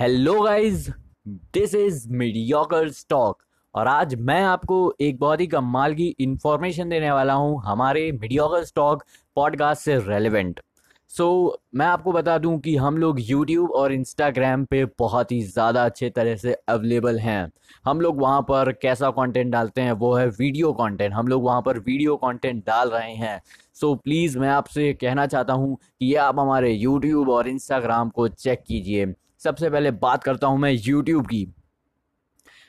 Hello guys this is mediocre stock और आज मैं आपको एक बहुत ही कमाल की इंफॉर्मेशन देने वाला हूँ हमारे मीडियोकर स्टॉक पॉडकास्ट से रेलेवेंट सो so, मैं आपको बता दूँ कि हम लोग यूट्यूब और इंस्टाग्राम पे बहुत ही ज़्यादा अच्छे तरह से अवेलेबल हैं। हम लोग वहाँ पर कैसा कंटेंट डालते हैं वो है वीडियो कंटेंट हम लोग वहाँ पर वीडियो कंटेंट डाल रहे हैं। सो so, प्लीज़ मैं आपसे कहना चाहता हूँ कि आप हमारे यूट्यूब और इंस्टाग्राम को चेक कीजिए। सबसे पहले बात करता हूँ मैं यूट्यूब की।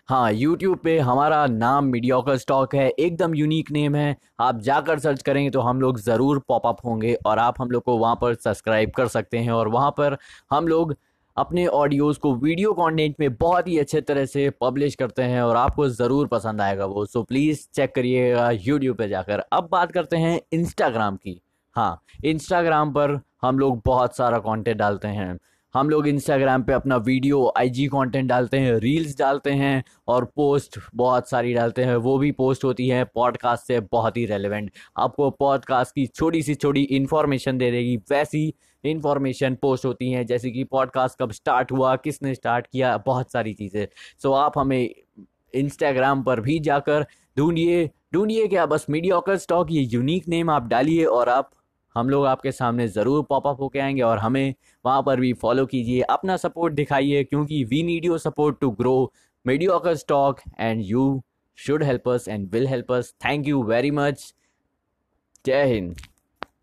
हाँ यूट्यूब पे हमारा नाम मीडियोकर स्टॉक है, एकदम यूनिक नेम है। आप जाकर सर्च करेंगे तो हम लोग ज़रूर पॉपअप होंगे और आप हम लोग को वहाँ पर सब्सक्राइब कर सकते हैं और वहाँ पर हम लोग अपने ऑडियोज़ को वीडियो कंटेंट में बहुत ही अच्छे तरह से पब्लिश करते हैं और आपको ज़रूर पसंद आएगा वो। सो प्लीज़ चेक करिएगा यूट्यूब पे जाकर। अब बात करते हैं इंस्टाग्राम की। हाँ इंस्टाग्राम पर हम लोग बहुत सारा कंटेंट डालते हैं। हम लोग इंस्टाग्राम पे अपना वीडियो आईजी कंटेंट डालते हैं रील्स डालते हैं और पोस्ट बहुत सारी डालते हैं। वो भी पोस्ट होती है पॉडकास्ट से बहुत ही रेलिवेंट आपको पॉडकास्ट की छोटी सी छोटी इन्फॉर्मेशन दे देगी, वैसी इन्फॉर्मेशन पोस्ट होती हैं, जैसे कि पॉडकास्ट कब स्टार्ट हुआ, किसने स्टार्ट किया, बहुत सारी चीज़ें। सो आप हमें इंस्टाग्राम पर भी जाकर ढूंढिए ढूंढिए क्या, बस मीडिया स्टॉक ये यूनिक नेम आप डालिए और आप हम लोग आपके सामने ज़रूर पॉपअप होके आएँगे और हमें वहाँ पर भी फॉलो कीजिए, अपना सपोर्ट दिखाइए, क्योंकि we need your support to grow mediocre stock and you should help us and will help us thank you very much जय हिंद